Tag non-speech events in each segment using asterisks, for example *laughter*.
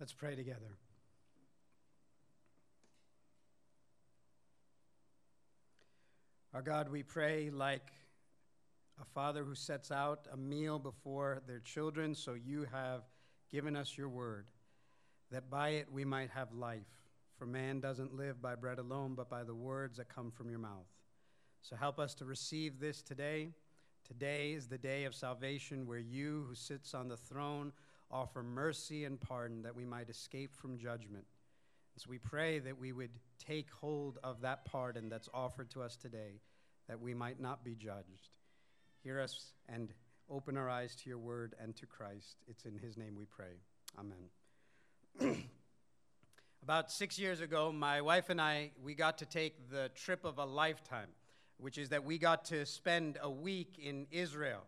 Let's pray together. Our God, we pray like a father who sets out a meal before their children, so you have given us your word, that by it we might have life. For man doesn't live by bread alone, but by the words that come from your mouth. So help us to receive this today. Today is the day of salvation where you, who sits on the throne, offer mercy and pardon that we might escape from judgment. And so we pray that we would take hold of that pardon that's offered to us today, that we might not be judged. Hear us and open our eyes to your word and to Christ. It's in his name we pray. Amen. *clears throat* About six years ago, my wife and I, we got to take the trip of a lifetime, which is that we got to spend a week in Israel.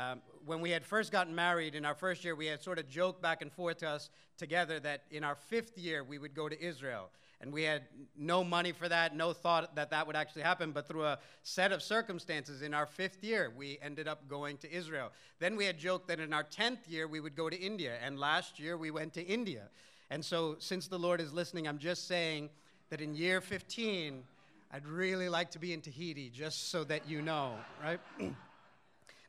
Um, when we had first gotten married in our first year, we had sort of joked back and forth to us together that in our fifth year we would go to Israel. And we had no money for that, no thought that that would actually happen. But through a set of circumstances in our fifth year, we ended up going to Israel. Then we had joked that in our 10th year we would go to India. And last year we went to India. And so, since the Lord is listening, I'm just saying that in year 15, I'd really like to be in Tahiti, just so that you know, right? *clears throat*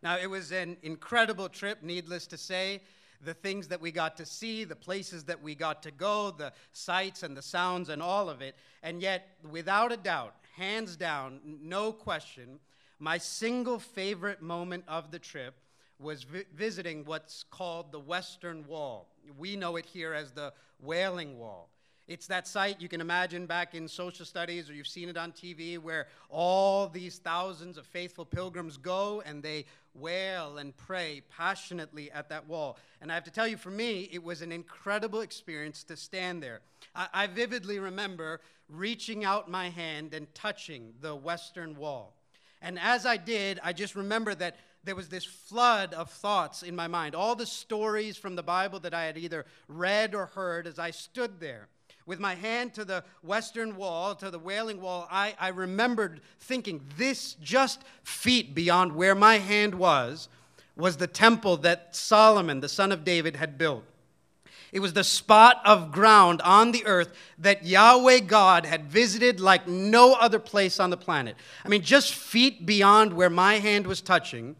now, it was an incredible trip, needless to say. The things that we got to see, the places that we got to go, the sights and the sounds and all of it. And yet, without a doubt, hands down, no question, my single favorite moment of the trip was vi- visiting what's called the Western Wall. We know it here as the Wailing Wall. It's that site you can imagine back in social studies, or you've seen it on TV, where all these thousands of faithful pilgrims go and they wail and pray passionately at that wall. And I have to tell you, for me, it was an incredible experience to stand there. I, I vividly remember reaching out my hand and touching the Western Wall. And as I did, I just remember that there was this flood of thoughts in my mind, all the stories from the Bible that I had either read or heard as I stood there. With my hand to the western wall, to the wailing wall, I, I remembered thinking, this just feet beyond where my hand was, was the temple that Solomon, the son of David, had built. It was the spot of ground on the earth that Yahweh God had visited like no other place on the planet. I mean, just feet beyond where my hand was touching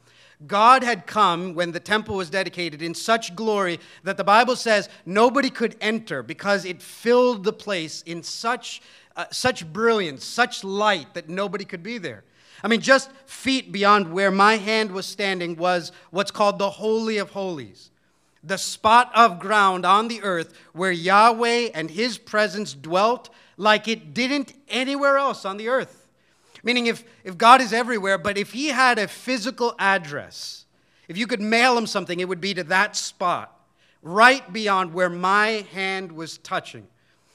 God had come when the temple was dedicated in such glory that the Bible says nobody could enter because it filled the place in such, uh, such brilliance, such light that nobody could be there. I mean, just feet beyond where my hand was standing was what's called the Holy of Holies, the spot of ground on the earth where Yahweh and his presence dwelt like it didn't anywhere else on the earth. Meaning, if, if God is everywhere, but if He had a physical address, if you could mail Him something, it would be to that spot, right beyond where my hand was touching.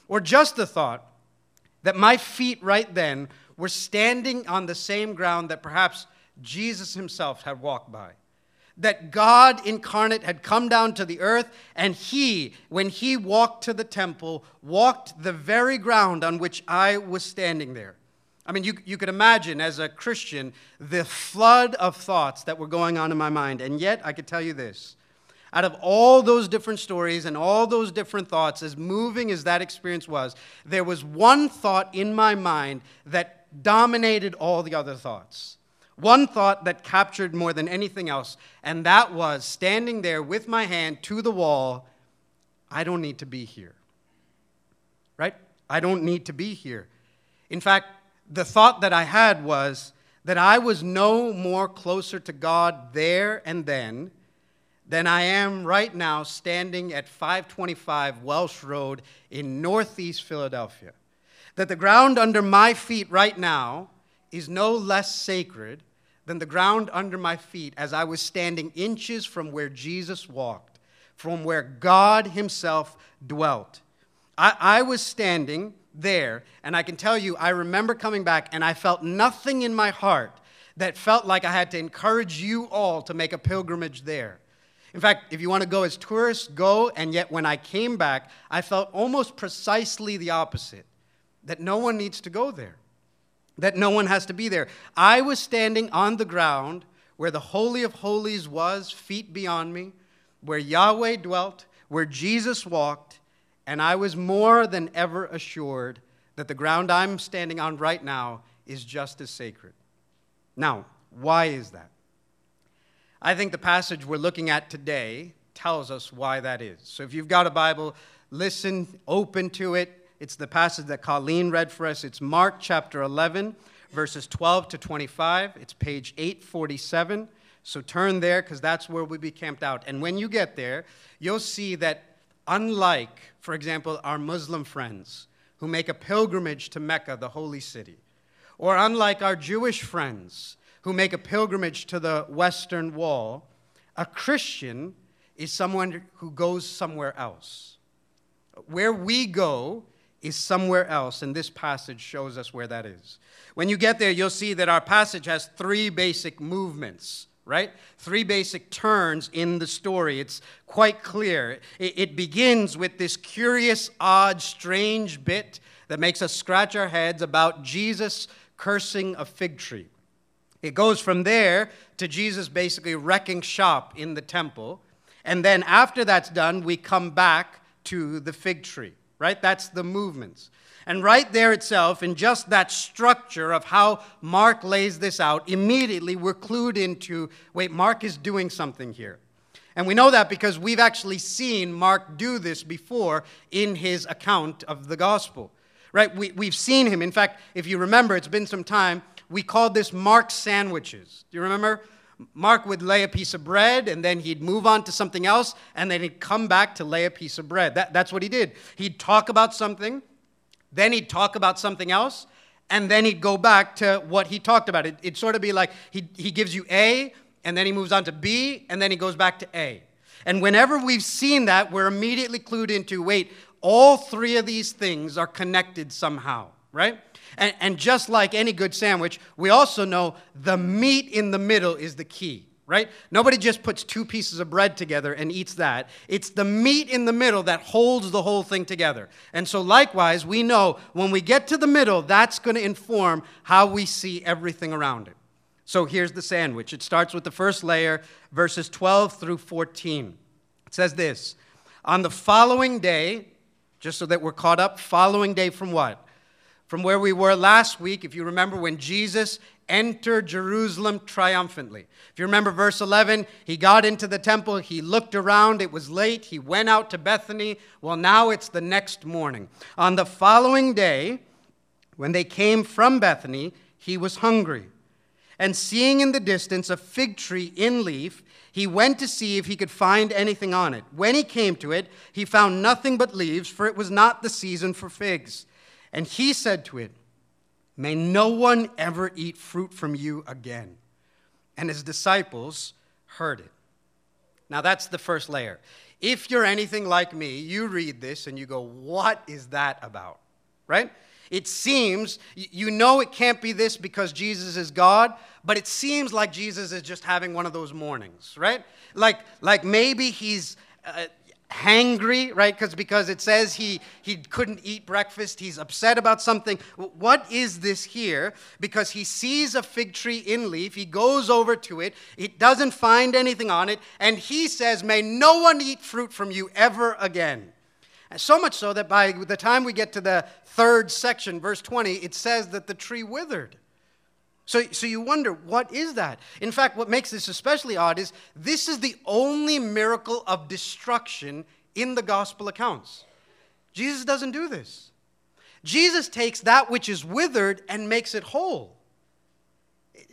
Or just the thought that my feet right then were standing on the same ground that perhaps Jesus Himself had walked by. That God incarnate had come down to the earth, and He, when He walked to the temple, walked the very ground on which I was standing there. I mean, you, you could imagine as a Christian the flood of thoughts that were going on in my mind. And yet, I could tell you this out of all those different stories and all those different thoughts, as moving as that experience was, there was one thought in my mind that dominated all the other thoughts. One thought that captured more than anything else, and that was standing there with my hand to the wall, I don't need to be here. Right? I don't need to be here. In fact, the thought that I had was that I was no more closer to God there and then than I am right now standing at 525 Welsh Road in northeast Philadelphia. That the ground under my feet right now is no less sacred than the ground under my feet as I was standing inches from where Jesus walked, from where God Himself dwelt. I, I was standing there. And I can tell you, I remember coming back and I felt nothing in my heart that felt like I had to encourage you all to make a pilgrimage there. In fact, if you want to go as tourists, go. And yet, when I came back, I felt almost precisely the opposite that no one needs to go there, that no one has to be there. I was standing on the ground where the Holy of Holies was, feet beyond me, where Yahweh dwelt, where Jesus walked, and I was more than ever assured that the ground I'm standing on right now is just as sacred. Now, why is that? I think the passage we're looking at today tells us why that is. So if you've got a Bible, listen, open to it. It's the passage that Colleen read for us. It's Mark chapter 11, verses 12 to 25. It's page 847. So turn there because that's where we'll be camped out. And when you get there, you'll see that unlike, for example, our Muslim friends who make a pilgrimage to Mecca, the holy city, or unlike our Jewish friends who make a pilgrimage to the Western Wall, a Christian is someone who goes somewhere else. Where we go is somewhere else, and this passage shows us where that is. When you get there, you'll see that our passage has three basic movements, right? Three basic turns in the story. It's quite clear. It, begins with this curious, odd, strange bit that makes us scratch our heads about Jesus cursing a fig tree. It goes from there to Jesus basically wrecking shop in the temple. And then after that's done, we come back to the fig tree, right? That's the movements. And right there itself, in just that structure of how Mark lays this out, immediately we're clued into wait, Mark is doing something here. And we know that because we've actually seen Mark do this before in his account of the gospel, right? We, we've seen him. In fact, if you remember, it's been some time, we called this Mark sandwiches. Do you remember? Mark would lay a piece of bread and then he'd move on to something else and then he'd come back to lay a piece of bread. That, that's what he did. He'd talk about something, then he'd talk about something else, and then he'd go back to what he talked about. It, would sort of be like he, he gives you A, and then he moves on to B, and then he goes back to A. And whenever we've seen that, we're immediately clued into wait, all three of these things are connected somehow, right? And, and just like any good sandwich, we also know the meat in the middle is the key right? Nobody just puts two pieces of bread together and eats that. It's the meat in the middle that holds the whole thing together. And so, likewise, we know when we get to the middle, that's going to inform how we see everything around it. So, here's the sandwich it starts with the first layer, verses 12 through 14. It says this On the following day, just so that we're caught up, following day from what? from where we were last week, if you remember when Jesus entered Jerusalem triumphantly. If you remember verse 11, he got into the temple, he looked around, it was late, he went out to Bethany. Well, now it's the next morning. On the following day, when they came from Bethany, he was hungry. And seeing in the distance a fig tree in leaf, he went to see if he could find anything on it. When he came to it, he found nothing but leaves, for it was not the season for figs. And he said to it, May no one ever eat fruit from you again. And his disciples heard it. Now, that's the first layer. If you're anything like me, you read this and you go, What is that about? Right? It seems, you know, it can't be this because Jesus is God, but it seems like Jesus is just having one of those mornings, right? Like, like maybe he's uh, hangry, right? Because because it says he he couldn't eat breakfast. He's upset about something. What is this here? Because he sees a fig tree in leaf. He goes over to it. He doesn't find anything on it, and he says, "May no one eat fruit from you ever again." So much so that by the time we get to the third section, verse 20, it says that the tree withered. So, so you wonder, what is that? In fact, what makes this especially odd is this is the only miracle of destruction in the gospel accounts. Jesus doesn't do this. Jesus takes that which is withered and makes it whole.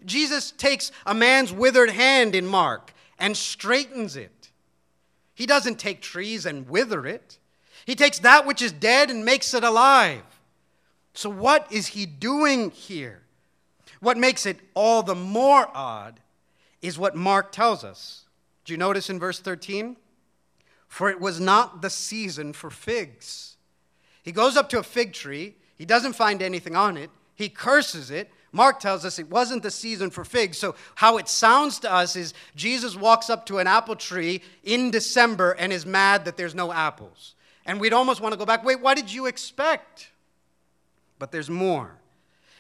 Jesus takes a man's withered hand in Mark and straightens it. He doesn't take trees and wither it. He takes that which is dead and makes it alive. So, what is he doing here? What makes it all the more odd is what Mark tells us. Do you notice in verse 13? For it was not the season for figs. He goes up to a fig tree, he doesn't find anything on it, he curses it. Mark tells us it wasn't the season for figs. So, how it sounds to us is Jesus walks up to an apple tree in December and is mad that there's no apples. And we'd almost want to go back, wait, what did you expect? But there's more.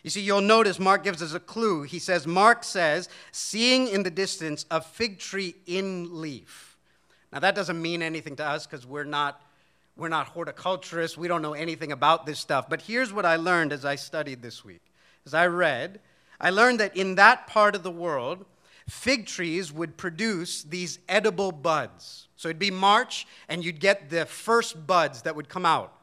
You see, you'll notice Mark gives us a clue. He says, Mark says, seeing in the distance a fig tree in leaf. Now, that doesn't mean anything to us because we're not, We're not horticulturists. We don't know anything about this stuff. But here's what I learned as I studied this week. As I read, I learned that in that part of the world, fig trees would produce these edible buds. So it'd be March, and you'd get the first buds that would come out.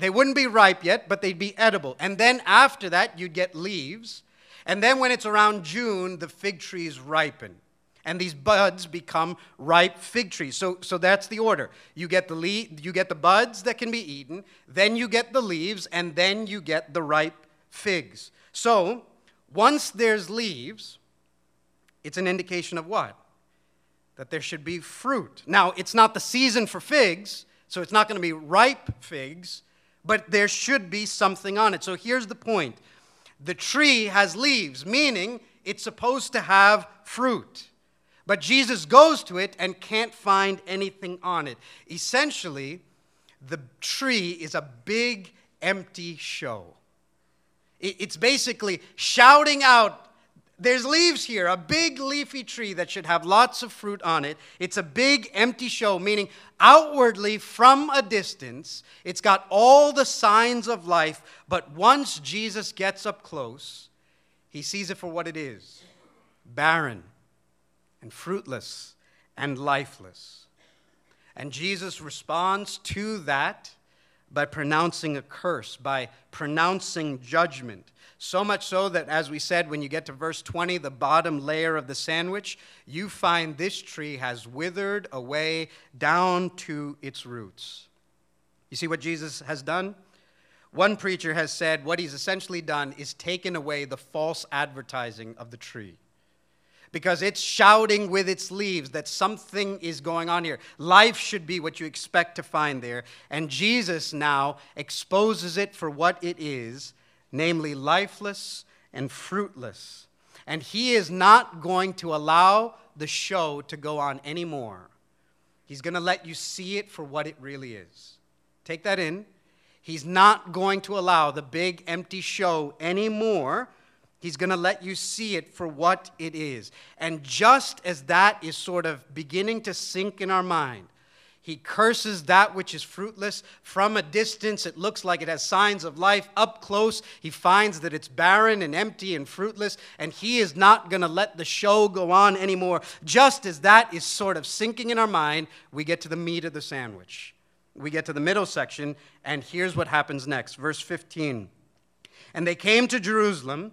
They wouldn't be ripe yet, but they'd be edible. And then after that, you'd get leaves. And then when it's around June, the fig trees ripen. And these buds become ripe fig trees. So, so that's the order. You get the, le- you get the buds that can be eaten, then you get the leaves, and then you get the ripe figs. So once there's leaves, it's an indication of what? That there should be fruit. Now, it's not the season for figs, so it's not going to be ripe figs, but there should be something on it. So here's the point the tree has leaves, meaning it's supposed to have fruit. But Jesus goes to it and can't find anything on it. Essentially, the tree is a big, empty show. It's basically shouting out, There's leaves here, a big leafy tree that should have lots of fruit on it. It's a big, empty show, meaning outwardly, from a distance, it's got all the signs of life, but once Jesus gets up close, he sees it for what it is barren and fruitless and lifeless. And Jesus responds to that by pronouncing a curse, by pronouncing judgment. So much so that, as we said, when you get to verse 20, the bottom layer of the sandwich, you find this tree has withered away down to its roots. You see what Jesus has done? One preacher has said what he's essentially done is taken away the false advertising of the tree because it's shouting with its leaves that something is going on here. Life should be what you expect to find there. And Jesus now exposes it for what it is, namely lifeless and fruitless. And he is not going to allow the show to go on anymore. He's going to let you see it for what it really is. Take that in. He's not going to allow the big empty show anymore He's going to let you see it for what it is. And just as that is sort of beginning to sink in our mind, he curses that which is fruitless. From a distance, it looks like it has signs of life. Up close, he finds that it's barren and empty and fruitless, and he is not going to let the show go on anymore. Just as that is sort of sinking in our mind, we get to the meat of the sandwich. We get to the middle section, and here's what happens next. Verse 15. And they came to Jerusalem.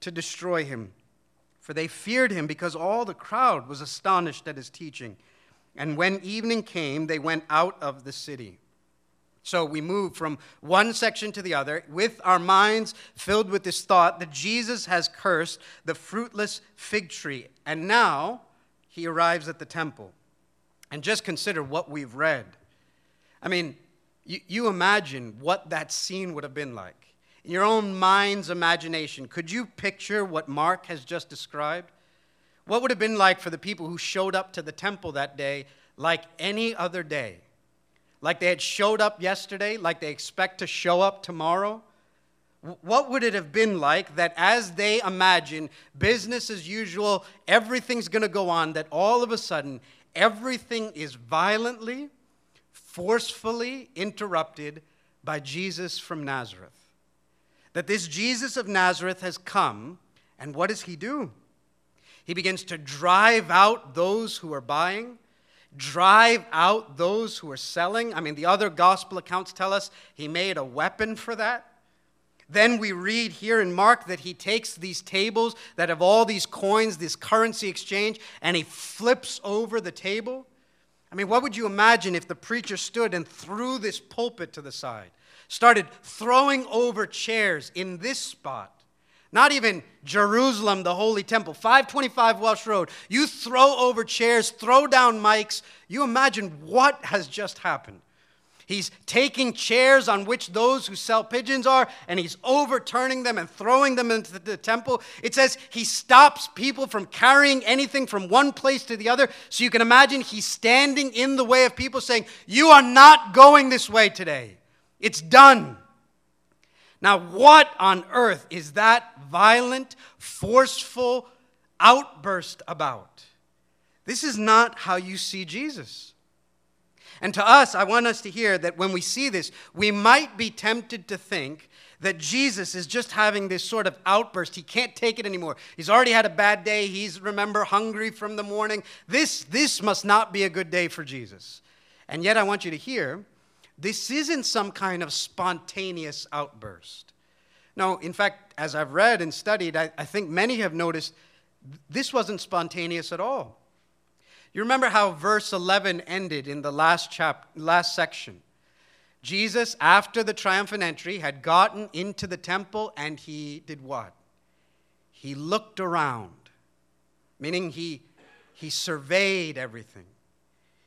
to destroy him. For they feared him because all the crowd was astonished at his teaching. And when evening came, they went out of the city. So we move from one section to the other with our minds filled with this thought that Jesus has cursed the fruitless fig tree. And now he arrives at the temple. And just consider what we've read. I mean, you, you imagine what that scene would have been like in your own mind's imagination, could you picture what Mark has just described? What would have been like for the people who showed up to the temple that day like any other day? Like they had showed up yesterday, like they expect to show up tomorrow? What would it have been like that as they imagine business as usual, everything's going to go on, that all of a sudden everything is violently, forcefully interrupted by Jesus from Nazareth? That this Jesus of Nazareth has come, and what does he do? He begins to drive out those who are buying, drive out those who are selling. I mean, the other gospel accounts tell us he made a weapon for that. Then we read here in Mark that he takes these tables that have all these coins, this currency exchange, and he flips over the table. I mean, what would you imagine if the preacher stood and threw this pulpit to the side? Started throwing over chairs in this spot. Not even Jerusalem, the Holy Temple, 525 Welsh Road. You throw over chairs, throw down mics. You imagine what has just happened. He's taking chairs on which those who sell pigeons are, and he's overturning them and throwing them into the temple. It says he stops people from carrying anything from one place to the other. So you can imagine he's standing in the way of people saying, You are not going this way today. It's done. Now, what on earth is that violent, forceful outburst about? This is not how you see Jesus. And to us, I want us to hear that when we see this, we might be tempted to think that Jesus is just having this sort of outburst. He can't take it anymore. He's already had a bad day. He's, remember, hungry from the morning. This, this must not be a good day for Jesus. And yet, I want you to hear this isn't some kind of spontaneous outburst. No, in fact, as I've read and studied, I, I think many have noticed this wasn't spontaneous at all. You remember how verse 11 ended in the last, chap- last section. Jesus, after the triumphant entry, had gotten into the temple and he did what? He looked around, meaning he, he surveyed everything,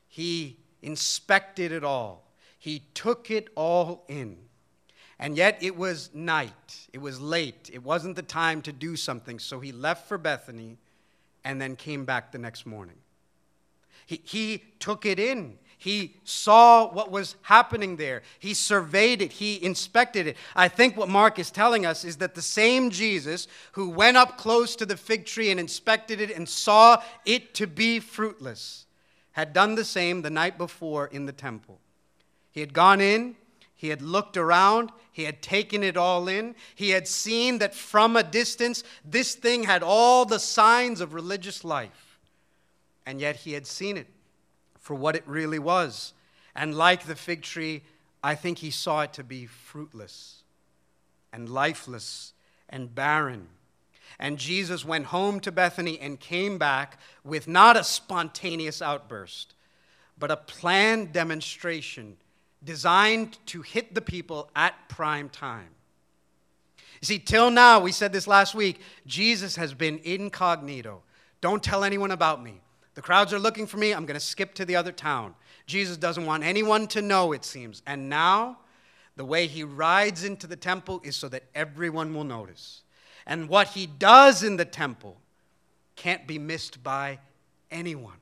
he inspected it all, he took it all in. And yet it was night, it was late, it wasn't the time to do something, so he left for Bethany and then came back the next morning. He, he took it in. He saw what was happening there. He surveyed it. He inspected it. I think what Mark is telling us is that the same Jesus who went up close to the fig tree and inspected it and saw it to be fruitless had done the same the night before in the temple. He had gone in, he had looked around, he had taken it all in, he had seen that from a distance this thing had all the signs of religious life and yet he had seen it for what it really was. And like the fig tree, I think he saw it to be fruitless and lifeless and barren. And Jesus went home to Bethany and came back with not a spontaneous outburst, but a planned demonstration designed to hit the people at prime time. You see, till now, we said this last week, Jesus has been incognito. Don't tell anyone about me. The crowds are looking for me. I'm going to skip to the other town. Jesus doesn't want anyone to know, it seems. And now, the way he rides into the temple is so that everyone will notice. And what he does in the temple can't be missed by anyone.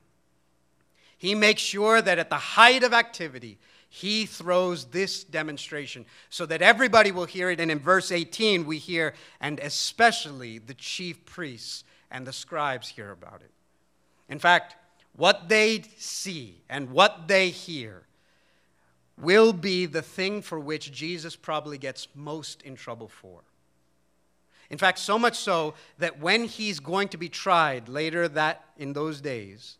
He makes sure that at the height of activity, he throws this demonstration so that everybody will hear it. And in verse 18, we hear, and especially the chief priests and the scribes hear about it. In fact, what they see and what they hear will be the thing for which Jesus probably gets most in trouble for. In fact, so much so that when he's going to be tried later that in those days,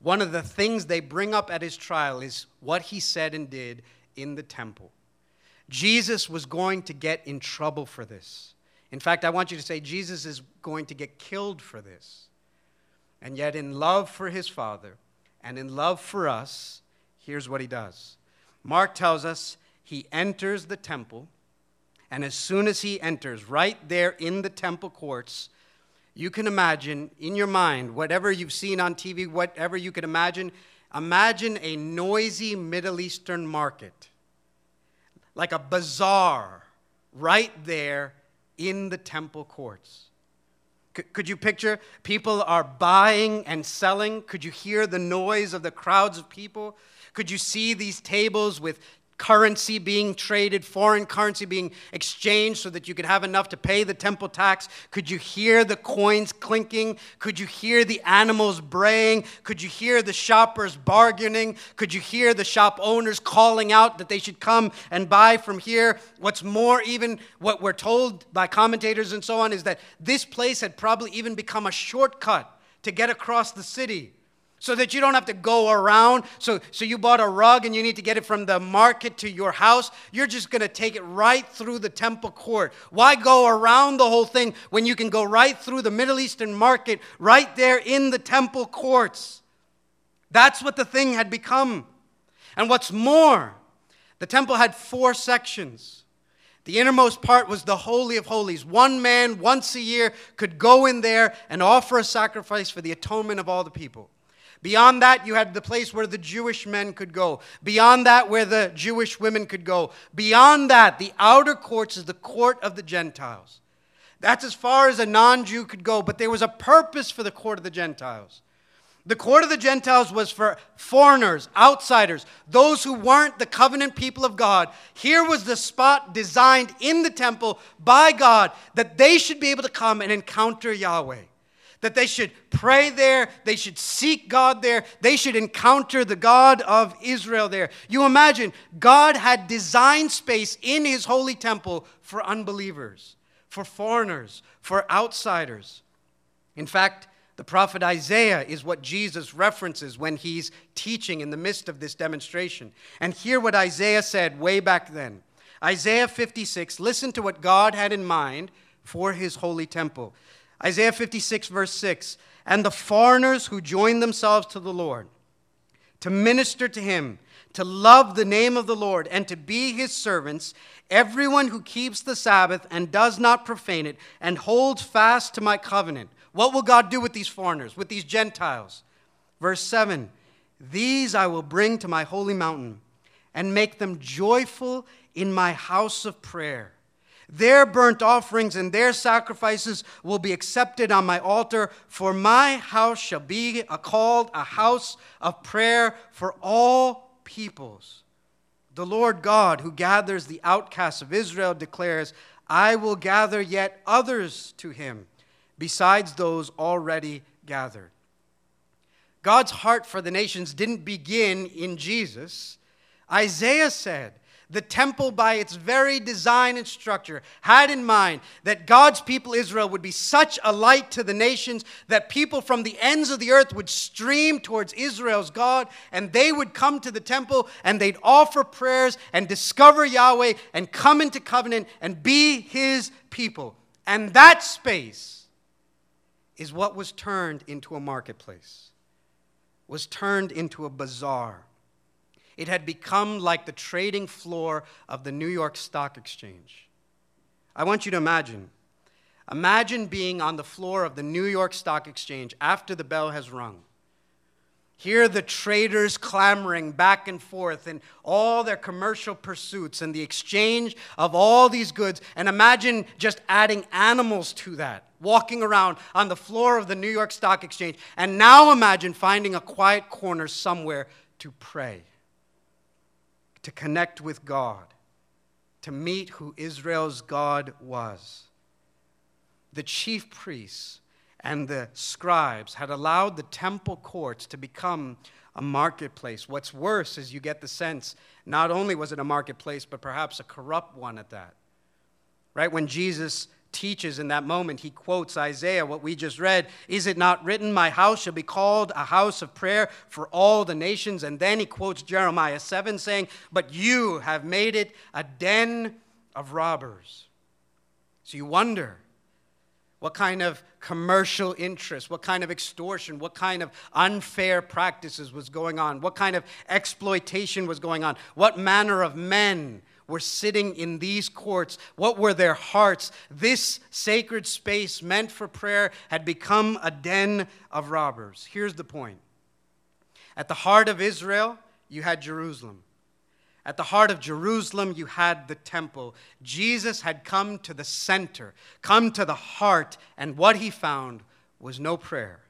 one of the things they bring up at his trial is what he said and did in the temple. Jesus was going to get in trouble for this. In fact, I want you to say Jesus is going to get killed for this. And yet, in love for his Father and in love for us, here's what he does. Mark tells us he enters the temple, and as soon as he enters, right there in the temple courts, you can imagine in your mind, whatever you've seen on TV, whatever you can imagine, imagine a noisy Middle Eastern market, like a bazaar right there in the temple courts. Could you picture people are buying and selling? Could you hear the noise of the crowds of people? Could you see these tables with currency being traded, foreign currency being exchanged so that you could have enough to pay the temple tax? Could you hear the coins clinking? Could you hear the animals braying? Could you hear the shoppers bargaining? Could you hear the shop owners calling out that they should come and buy from here? What's more, even what we're told by commentators and so on, is that this place had probably even become a shortcut to get across the city so that you don't have to go around. So, so you bought a rug and you need to get it from the market to your house. You're just going to take it right through the temple court. Why go around the whole thing when you can go right through the Middle Eastern market right there in the temple courts? That's what the thing had become. And what's more, the temple had four sections. The innermost part was the Holy of Holies. One man once a year could go in there and offer a sacrifice for the atonement of all the people. Beyond that, you had the place where the Jewish men could go. Beyond that, where the Jewish women could go. Beyond that, the outer courts is the court of the Gentiles. That's as far as a non Jew could go, but there was a purpose for the court of the Gentiles. The court of the Gentiles was for foreigners, outsiders, those who weren't the covenant people of God. Here was the spot designed in the temple by God that they should be able to come and encounter Yahweh. That they should pray there, they should seek God there, they should encounter the God of Israel there. You imagine, God had designed space in his holy temple for unbelievers, for foreigners, for outsiders. In fact, the prophet Isaiah is what Jesus references when he's teaching in the midst of this demonstration. And hear what Isaiah said way back then. Isaiah 56, listen to what God had in mind for his holy temple. Isaiah 56, verse 6 And the foreigners who join themselves to the Lord, to minister to him, to love the name of the Lord, and to be his servants, everyone who keeps the Sabbath and does not profane it, and holds fast to my covenant what will God do with these foreigners, with these Gentiles? Verse 7 These I will bring to my holy mountain and make them joyful in my house of prayer. Their burnt offerings and their sacrifices will be accepted on my altar, for my house shall be a called a house of prayer for all peoples. The Lord God, who gathers the outcasts of Israel, declares, I will gather yet others to him besides those already gathered. God's heart for the nations didn't begin in Jesus. Isaiah said, the temple, by its very design and structure, had in mind that God's people, Israel, would be such a light to the nations that people from the ends of the earth would stream towards Israel's God, and they would come to the temple and they'd offer prayers and discover Yahweh and come into covenant and be his people. And that space is what was turned into a marketplace, was turned into a bazaar. It had become like the trading floor of the New York Stock Exchange. I want you to imagine. Imagine being on the floor of the New York Stock Exchange after the bell has rung Hear the traders clamoring back and forth in all their commercial pursuits and the exchange of all these goods. And imagine just adding animals to that, walking around on the floor of the New York Stock Exchange. And now imagine finding a quiet corner somewhere to pray, to connect with God, to meet who Israel's God was. The chief priests and the scribes had allowed the temple courts to become a marketplace. What's worse is you get the sense not only was it a marketplace, but perhaps a corrupt one at that. Right? When Jesus teaches in that moment, he quotes Isaiah, what we just read Is it not written, My house shall be called a house of prayer for all the nations? And then he quotes Jeremiah 7, saying, But you have made it a den of robbers. So you wonder what kind of commercial interest, what kind of extortion, what kind of unfair practices was going on, what kind of exploitation was going on, what manner of men were sitting in these courts, what were their hearts. This sacred space meant for prayer had become a den of robbers. Here's the point at the heart of Israel, you had Jerusalem. At the heart of Jerusalem, you had the temple. Jesus had come to the center, come to the heart, and what he found was no prayer,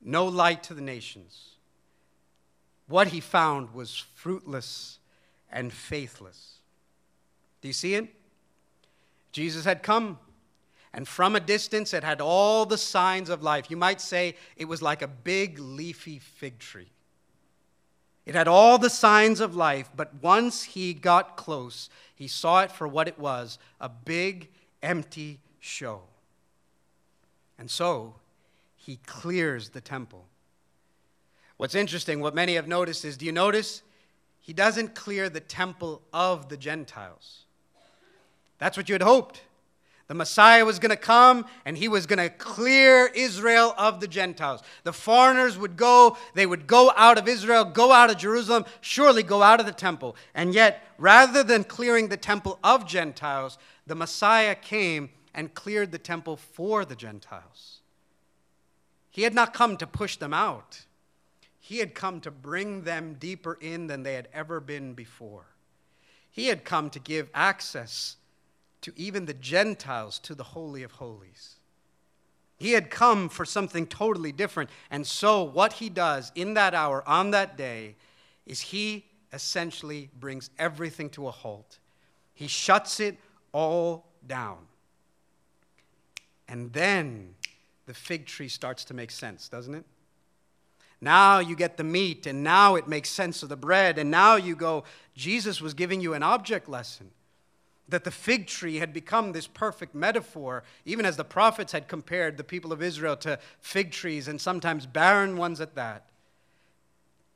no light to the nations. What he found was fruitless and faithless. Do you see it? Jesus had come, and from a distance, it had all the signs of life. You might say it was like a big leafy fig tree. It had all the signs of life, but once he got close, he saw it for what it was a big, empty show. And so he clears the temple. What's interesting, what many have noticed is do you notice? He doesn't clear the temple of the Gentiles. That's what you had hoped. The Messiah was going to come and he was going to clear Israel of the Gentiles. The foreigners would go, they would go out of Israel, go out of Jerusalem, surely go out of the temple. And yet, rather than clearing the temple of Gentiles, the Messiah came and cleared the temple for the Gentiles. He had not come to push them out, he had come to bring them deeper in than they had ever been before. He had come to give access to even the Gentiles to the Holy of Holies. He had come for something totally different. And so, what he does in that hour, on that day, is he essentially brings everything to a halt. He shuts it all down. And then the fig tree starts to make sense, doesn't it? Now you get the meat, and now it makes sense of the bread, and now you go, Jesus was giving you an object lesson. That the fig tree had become this perfect metaphor, even as the prophets had compared the people of Israel to fig trees, and sometimes barren ones at that.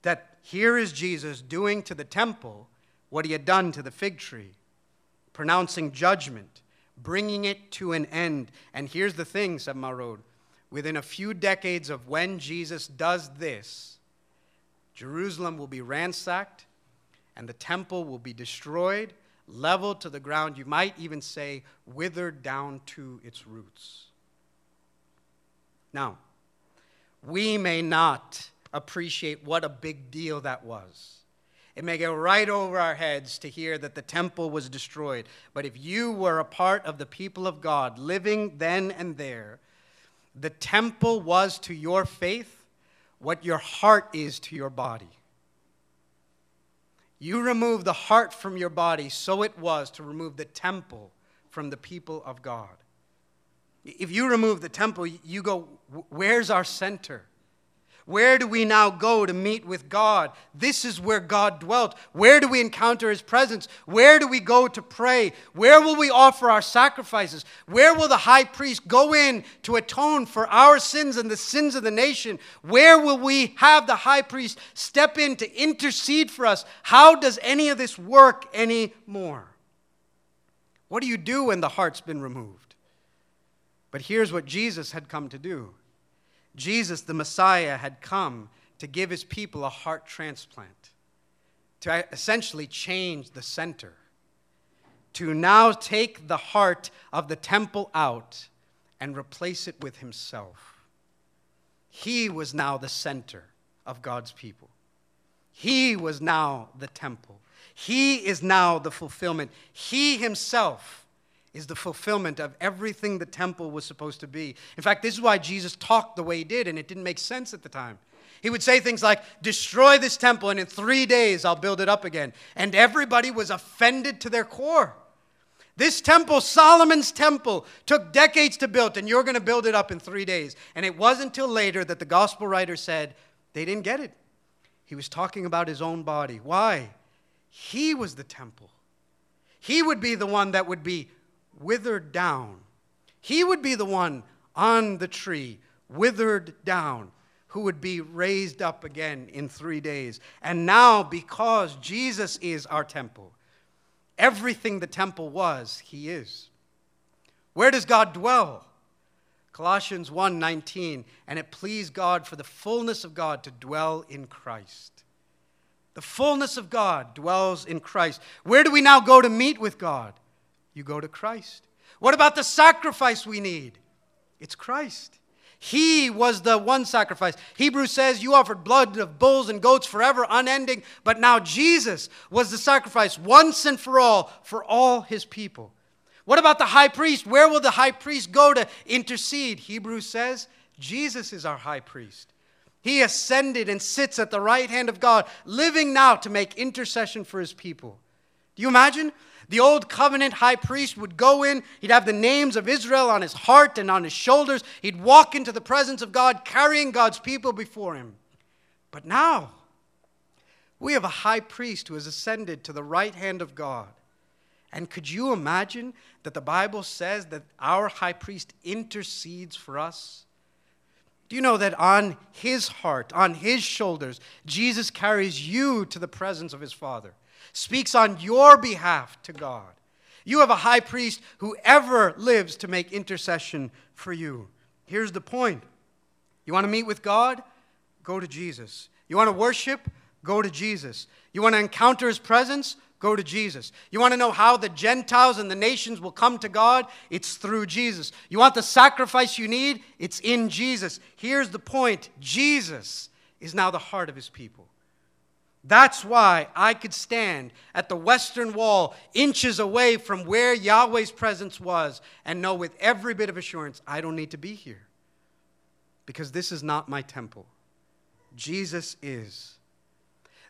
That here is Jesus doing to the temple what he had done to the fig tree, pronouncing judgment, bringing it to an end. And here's the thing, said Marod within a few decades of when Jesus does this, Jerusalem will be ransacked and the temple will be destroyed, leveled to the ground. You might even say, withered down to its roots. Now, we may not appreciate what a big deal that was. It may go right over our heads to hear that the temple was destroyed. But if you were a part of the people of God living then and there, the temple was to your faith what your heart is to your body. You remove the heart from your body, so it was to remove the temple from the people of God. If you remove the temple, you go, where's our center? Where do we now go to meet with God? This is where God dwelt. Where do we encounter His presence? Where do we go to pray? Where will we offer our sacrifices? Where will the high priest go in to atone for our sins and the sins of the nation? Where will we have the high priest step in to intercede for us? How does any of this work anymore? What do you do when the heart's been removed? But here's what Jesus had come to do. Jesus, the Messiah, had come to give his people a heart transplant, to essentially change the center, to now take the heart of the temple out and replace it with himself. He was now the center of God's people. He was now the temple. He is now the fulfillment. He himself is the fulfillment of everything the temple was supposed to be. In fact, this is why Jesus talked the way he did, and it didn't make sense at the time. He would say things like, Destroy this temple, and in three days I'll build it up again. And everybody was offended to their core. This temple, Solomon's temple, took decades to build, and you're going to build it up in three days. And it wasn't until later that the gospel writer said, They didn't get it. He was talking about his own body. Why? He was the temple. He would be the one that would be withered down. He would be the one on the tree, withered down, who would be raised up again in three days. And now, because Jesus is our temple, everything the temple was, he is. Where does God dwell? Colossians 1:19, and it pleased God for the fullness of God to dwell in Christ. The fullness of God dwells in Christ. Where do we now go to meet with God? You go to Christ. What about the sacrifice we need? It's Christ. He was the one sacrifice. Hebrews says you offered blood of bulls and goats forever, unending, but now Jesus was the sacrifice once and for all for all his people. What about the high priest? Where will the high priest go to intercede? Hebrews says Jesus is our high priest. He ascended and sits at the right hand of God, living now to make intercession for his people. Do you imagine? The old covenant high priest would go in, he'd have the names of Israel on his heart and on his shoulders. He'd walk into the presence of God carrying God's people before him. But now, we have a high priest who has ascended to the right hand of God. And could you imagine that the Bible says that our high priest intercedes for us? Do you know that on his heart, on his shoulders, Jesus carries you to the presence of his Father? Speaks on your behalf to God. You have a high priest who ever lives to make intercession for you. Here's the point you want to meet with God? Go to Jesus. You want to worship? Go to Jesus. You want to encounter his presence? Go to Jesus. You want to know how the Gentiles and the nations will come to God? It's through Jesus. You want the sacrifice you need? It's in Jesus. Here's the point Jesus is now the heart of his people. That's why I could stand at the western wall, inches away from where Yahweh's presence was, and know with every bit of assurance I don't need to be here. Because this is not my temple. Jesus is.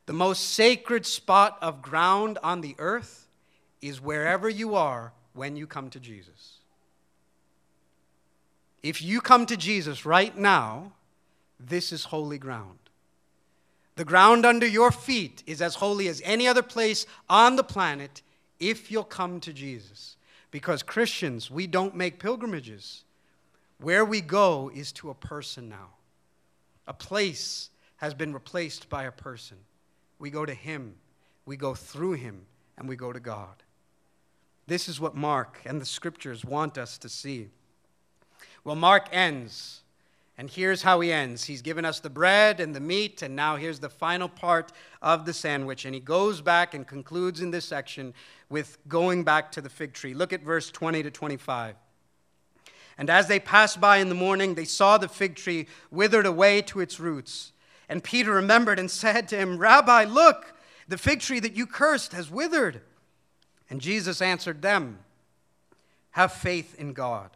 The most sacred spot of ground on the earth is wherever you are when you come to Jesus. If you come to Jesus right now, this is holy ground. The ground under your feet is as holy as any other place on the planet if you'll come to Jesus. Because Christians, we don't make pilgrimages. Where we go is to a person now. A place has been replaced by a person. We go to Him, we go through Him, and we go to God. This is what Mark and the scriptures want us to see. Well, Mark ends and here's how he ends. He's given us the bread and the meat, and now here's the final part of the sandwich. And he goes back and concludes in this section with going back to the fig tree. Look at verse 20 to 25. And as they passed by in the morning, they saw the fig tree withered away to its roots. And Peter remembered and *laughs* said to him, Rabbi, look, the fig tree that you cursed has withered. And Jesus answered them, Have faith in God.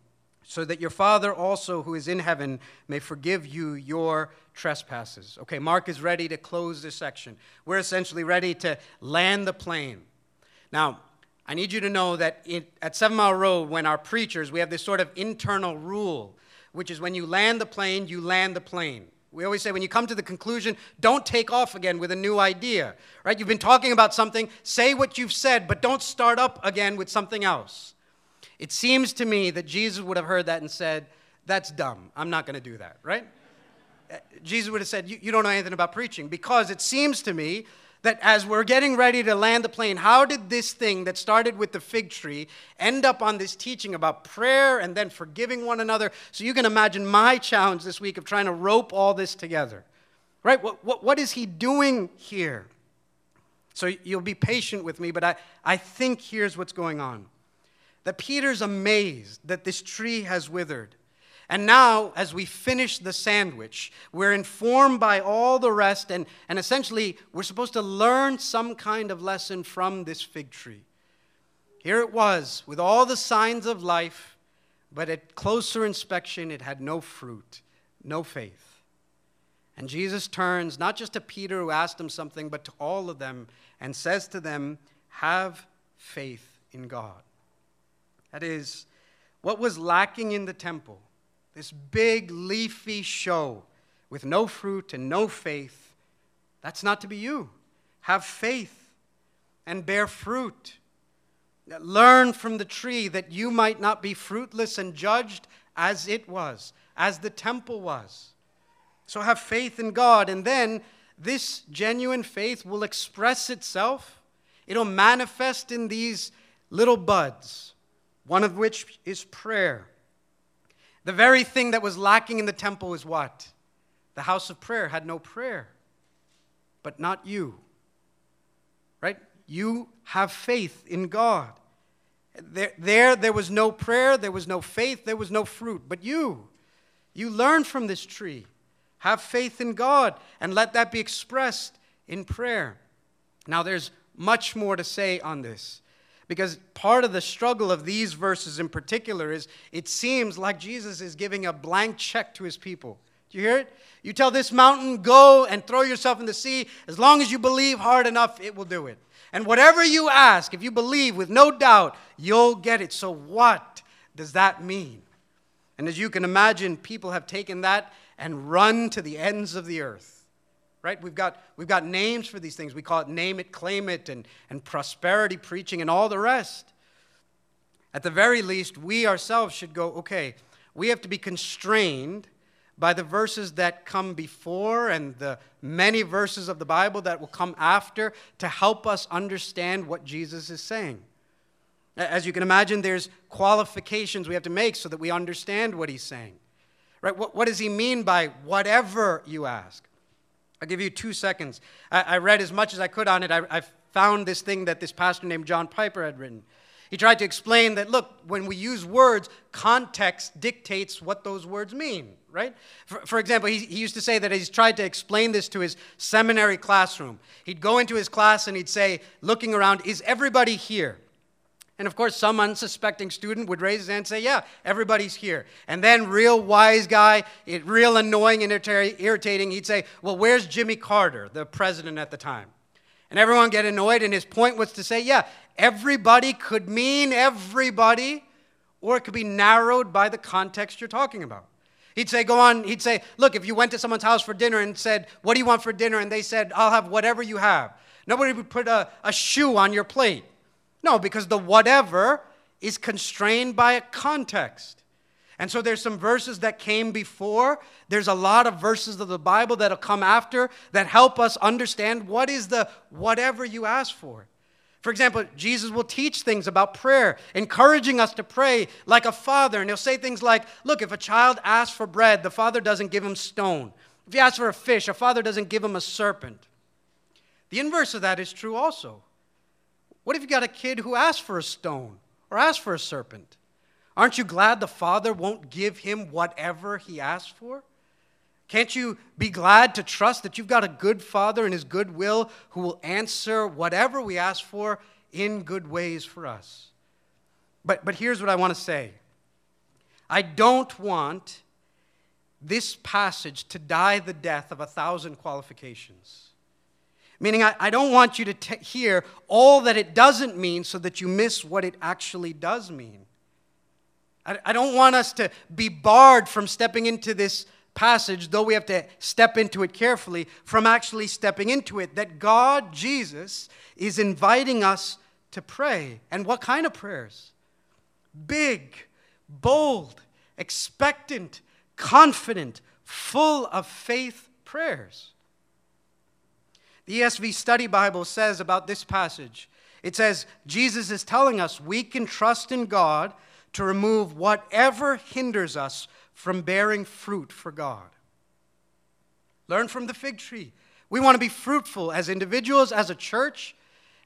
so that your Father also, who is in heaven, may forgive you your trespasses. Okay, Mark is ready to close this section. We're essentially ready to land the plane. Now, I need you to know that it, at Seven Mile Road, when our preachers, we have this sort of internal rule, which is when you land the plane, you land the plane. We always say when you come to the conclusion, don't take off again with a new idea, right? You've been talking about something, say what you've said, but don't start up again with something else. It seems to me that Jesus would have heard that and said, That's dumb. I'm not going to do that, right? Uh, Jesus would have said, You don't know anything about preaching. Because it seems to me that as we're getting ready to land the plane, how did this thing that started with the fig tree end up on this teaching about prayer and then forgiving one another? So you can imagine my challenge this week of trying to rope all this together. Right? What, what, what is he doing here? So you'll be patient with me, but I, I think here's what's going on that Peter's amazed that this tree has withered. And now, as we finish the sandwich, we're informed by all the rest, and, and essentially, we're supposed to learn some kind of lesson from this fig tree. Here it was, with all the signs of life, but at closer inspection, it had no fruit, no faith. And Jesus turns not just to Peter, who asked him something, but to all of them and says to them, Have faith in God. That is, what was lacking in the temple, this big leafy show with no fruit and no faith, that's not to be you. Have faith and bear fruit. Learn from the tree that you might not be fruitless and judged as it was, as the temple was. So have faith in God, and then this genuine faith will express itself. It'll manifest in these little buds one of which is prayer. The very thing that was lacking in the temple is what? The house of prayer had no prayer, but not you. Right? You have faith in God. There, there, there was no prayer, there was no faith, there was no fruit. But you, you learn from this tree. Have faith in God and let that be expressed in prayer. Now, there's much more to say on this. Because part of the struggle of these verses in particular is it seems like Jesus is giving a blank check to his people. Do you hear it? You tell this mountain, go and throw yourself in the sea. As long as you believe hard enough, it will do it. And whatever you ask, if you believe with no doubt, you'll get it. So, what does that mean? And as you can imagine, people have taken that and run to the ends of the earth right? We've got, we've got names for these things. We call it name it, claim it, and, and prosperity preaching, and all the rest. At the very least, we ourselves should go, okay, we have to be constrained by the verses that come before and the many verses of the Bible that will come after to help us understand what Jesus is saying. As you can imagine, there's qualifications we have to make so that we understand what he's saying. Right? What, what does he mean by whatever you ask? I'll give you two seconds. I, I read as much as I could on it. I, I found this thing that this pastor named John Piper had written. He tried to explain that, look, when we use words, context dictates what those words mean, right? For, for example, he, he used to say that he's tried to explain this to his seminary classroom. He'd go into his class and he'd say, looking around, is everybody here? And of course, some unsuspecting student would raise his hand and say, Yeah, everybody's here. And then, real wise guy, it, real annoying and irritating, he'd say, Well, where's Jimmy Carter, the president at the time? And everyone get annoyed, and his point was to say, Yeah, everybody could mean everybody, or it could be narrowed by the context you're talking about. He'd say, Go on, he'd say, Look, if you went to someone's house for dinner and said, What do you want for dinner? And they said, I'll have whatever you have. Nobody would put a, a shoe on your plate. No, because the whatever is constrained by a context. And so there's some verses that came before. There's a lot of verses of the Bible that'll come after that help us understand what is the whatever you ask for. For example, Jesus will teach things about prayer, encouraging us to pray like a father. And he'll say things like, Look, if a child asks for bread, the father doesn't give him stone. If he asks for a fish, a father doesn't give him a serpent. The inverse of that is true also. What if you got a kid who asks for a stone or asks for a serpent? Aren't you glad the father won't give him whatever he asks for? Can't you be glad to trust that you've got a good father and his good will who will answer whatever we ask for in good ways for us? But, but here's what I want to say I don't want this passage to die the death of a thousand qualifications. Meaning, I, I don't want you to t- hear all that it doesn't mean so that you miss what it actually does mean. I, I don't want us to be barred from stepping into this passage, though we have to step into it carefully, from actually stepping into it. That God, Jesus, is inviting us to pray. And what kind of prayers? Big, bold, expectant, confident, full of faith prayers. The ESV Study Bible says about this passage it says, Jesus is telling us we can trust in God to remove whatever hinders us from bearing fruit for God. Learn from the fig tree. We want to be fruitful as individuals, as a church,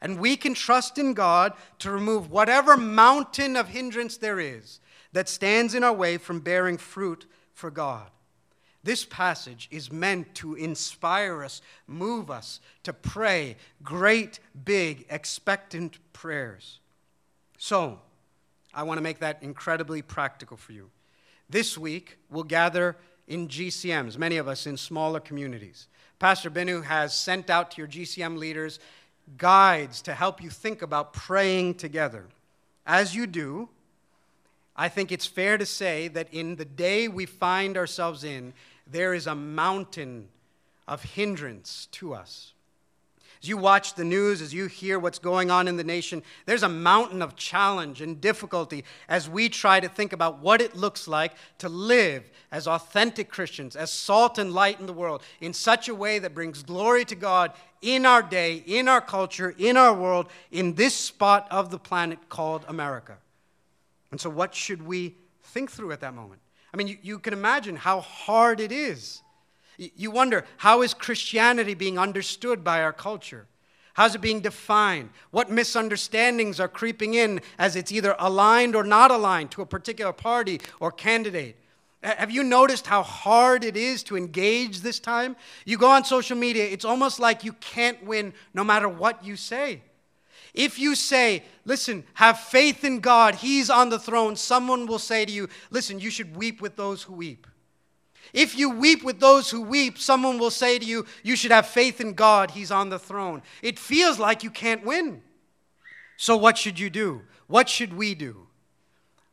and we can trust in God to remove whatever mountain of hindrance there is that stands in our way from bearing fruit for God. This passage is meant to inspire us, move us to pray great, big, expectant prayers. So, I want to make that incredibly practical for you. This week, we'll gather in GCMs, many of us in smaller communities. Pastor Binu has sent out to your GCM leaders guides to help you think about praying together. As you do, I think it's fair to say that in the day we find ourselves in, there is a mountain of hindrance to us. As you watch the news, as you hear what's going on in the nation, there's a mountain of challenge and difficulty as we try to think about what it looks like to live as authentic Christians, as salt and light in the world, in such a way that brings glory to God in our day, in our culture, in our world, in this spot of the planet called America. And so, what should we think through at that moment? I mean, you, you can imagine how hard it is. You wonder, how is Christianity being understood by our culture? How's it being defined? What misunderstandings are creeping in as it's either aligned or not aligned to a particular party or candidate? Have you noticed how hard it is to engage this time? You go on social media, it's almost like you can't win no matter what you say. If you say, listen, have faith in God, He's on the throne, someone will say to you, listen, you should weep with those who weep. If you weep with those who weep, someone will say to you, you should have faith in God, He's on the throne. It feels like you can't win. So, what should you do? What should we do?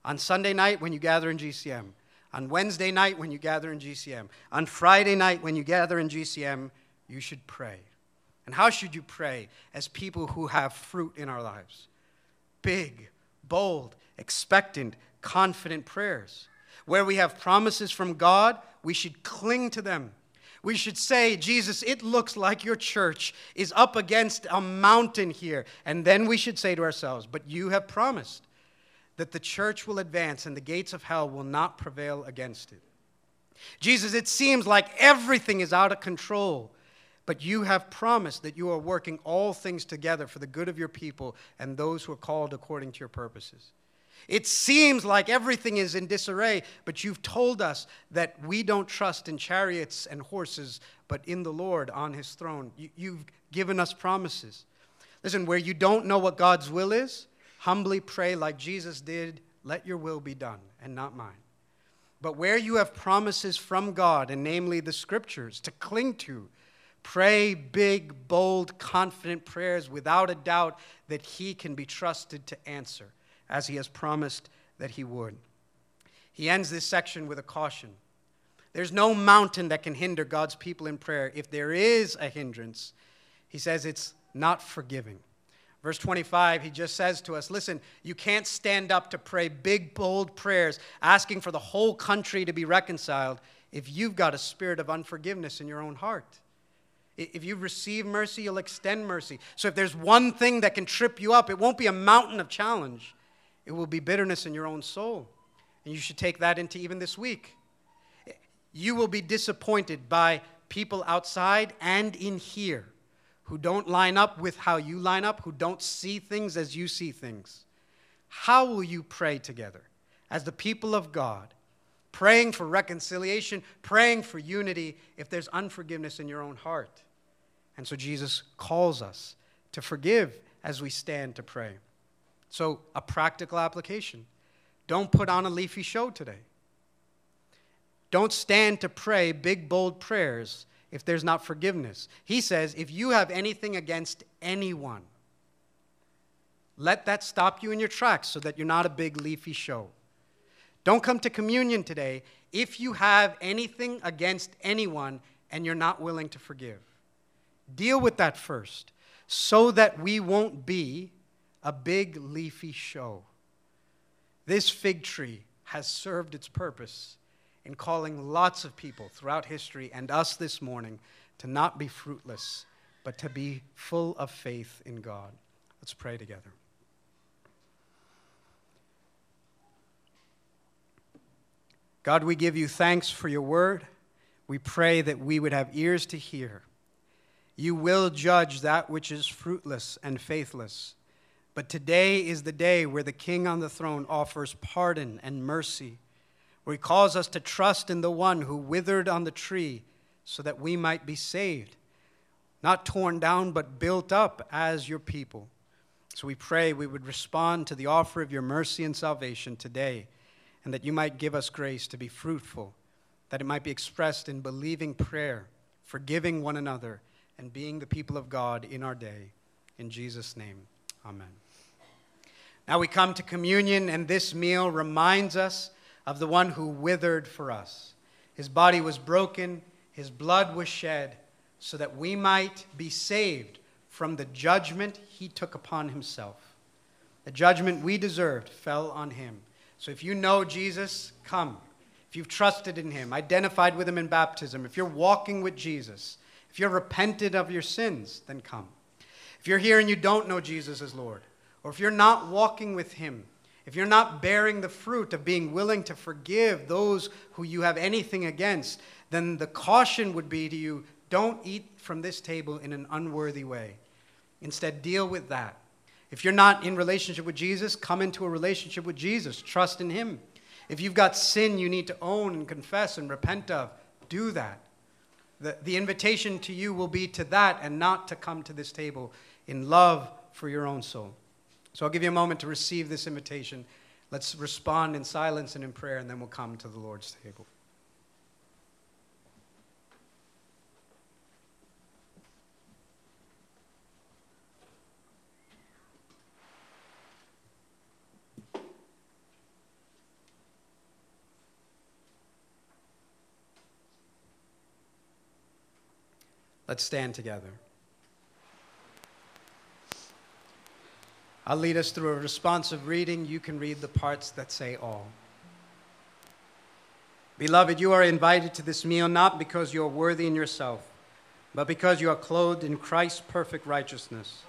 On Sunday night when you gather in GCM, on Wednesday night when you gather in GCM, on Friday night when you gather in GCM, you should pray. And how should you pray as people who have fruit in our lives? Big, bold, expectant, confident prayers. Where we have promises from God, we should cling to them. We should say, Jesus, it looks like your church is up against a mountain here. And then we should say to ourselves, but you have promised that the church will advance and the gates of hell will not prevail against it. Jesus, it seems like everything is out of control, but you have promised that you are working all things together for the good of your people and those who are called according to your purposes. It seems like everything is in disarray, but you've told us that we don't trust in chariots and horses, but in the Lord on his throne. You, have given us promises. Listen, where you don't know what God's will is, humbly pray like Jesus did, let your will be done and not mine. But where you have promises from God, and namely the scriptures, to cling to, pray big, bold, confident prayers without a doubt that He can be trusted to answer as he has promised that he would. He ends this section with a caution. There's no mountain that can hinder God's people in prayer. If there is a hindrance, he says it's not forgiving. Verse 25, he just says to us listen, you can't stand up to pray big, bold prayers asking for the whole country to be reconciled if you've got a spirit of unforgiveness in your own heart. If you receive mercy, you'll extend mercy. So if there's one thing that can trip you up, it won't be a mountain of challenge. It will be bitterness in your own soul. And you should take that into even this week. You will be disappointed by people outside and in here who don't line up with how you line up, who don't see things as you see things. How will you pray together as the people of God, praying for reconciliation, praying for unity, if there's unforgiveness in your own heart? And so Jesus calls us to forgive as we stand to pray. So, a practical application. Don't put on a leafy show today. Don't stand to pray big, bold prayers if there's not forgiveness. He says, if you have anything against anyone, let that stop you in your tracks so that you're not a big, leafy show. Don't come to communion today if you have anything against anyone and you're not willing to forgive. Deal with that first so that we won't be a big leafy show. This fig tree has served its purpose in calling lots of people throughout history and us this morning to not be fruitless, but to be full of faith in God. Let's pray together. God, we give you thanks for your word. We pray that we would have ears to hear. You will judge that which is fruitless and faithless. But today is the day where the King on the throne offers pardon and mercy, where he calls us to trust in the one who withered on the tree so that we might be saved, not torn down, but built up as your people. So we pray we would respond to the offer of your mercy and salvation today, and that you might give us grace to be fruitful, that it might be expressed in believing prayer, forgiving one another, and being the people of God in our day. In Jesus' name, amen. Now we come to communion, and this meal reminds us of the one who withered for us. His body was broken, his blood was shed, so that we might be saved from the judgment he took upon himself. The judgment we deserved fell on him. So if you know Jesus, come. If you've trusted in him, identified with him in baptism, if you're walking with Jesus, if you're repented of your sins, then come. If you're here and you don't know Jesus as Lord, or if you're not walking with Him, if you're not bearing the fruit of being willing to forgive those who you have anything against, then the caution would be to you don't eat from this table in an unworthy way. Instead, deal with that. If you're not in relationship with Jesus, come into a relationship with Jesus. Trust in Him. If you've got sin you need to own and confess and repent of, do that. The, the invitation to you will be to that and not to come to this table in love for your own soul. So I'll give you a moment to receive this invitation. Let's respond in silence and in prayer, and then we'll come to the Lord's table. Let's stand together. I'll lead us through a responsive reading. You can read the parts that say all. Beloved, you are invited to this meal not because you are worthy in yourself, but because you are clothed in Christ's perfect righteousness.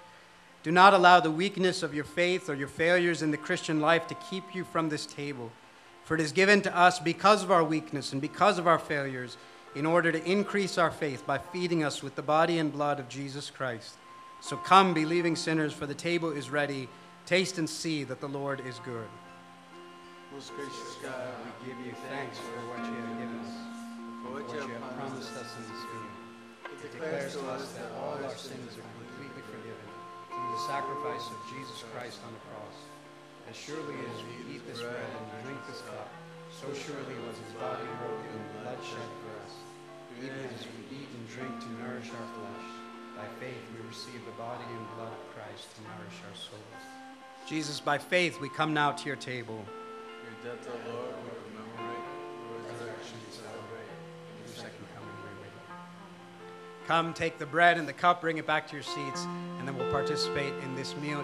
Do not allow the weakness of your faith or your failures in the Christian life to keep you from this table, for it is given to us because of our weakness and because of our failures, in order to increase our faith by feeding us with the body and blood of Jesus Christ. So come, believing sinners, for the table is ready. Taste and see that the Lord is good. Most gracious God, we give you thanks for what you have given us, for what you have promised us in this meal. It declares to us that all our sins are completely forgiven through the sacrifice of Jesus Christ on the cross. As surely as we eat this bread and drink this cup, so surely was his body broken and blood shed. Even as we eat and drink to nourish our flesh, by faith we receive the body and blood of Christ to nourish our souls. Jesus, by faith we come now to your table. Your death, O Lord, we commemorate. Your resurrection we celebrate. Your second coming we wait. Come, take the bread and the cup, bring it back to your seats, and then we'll participate in this meal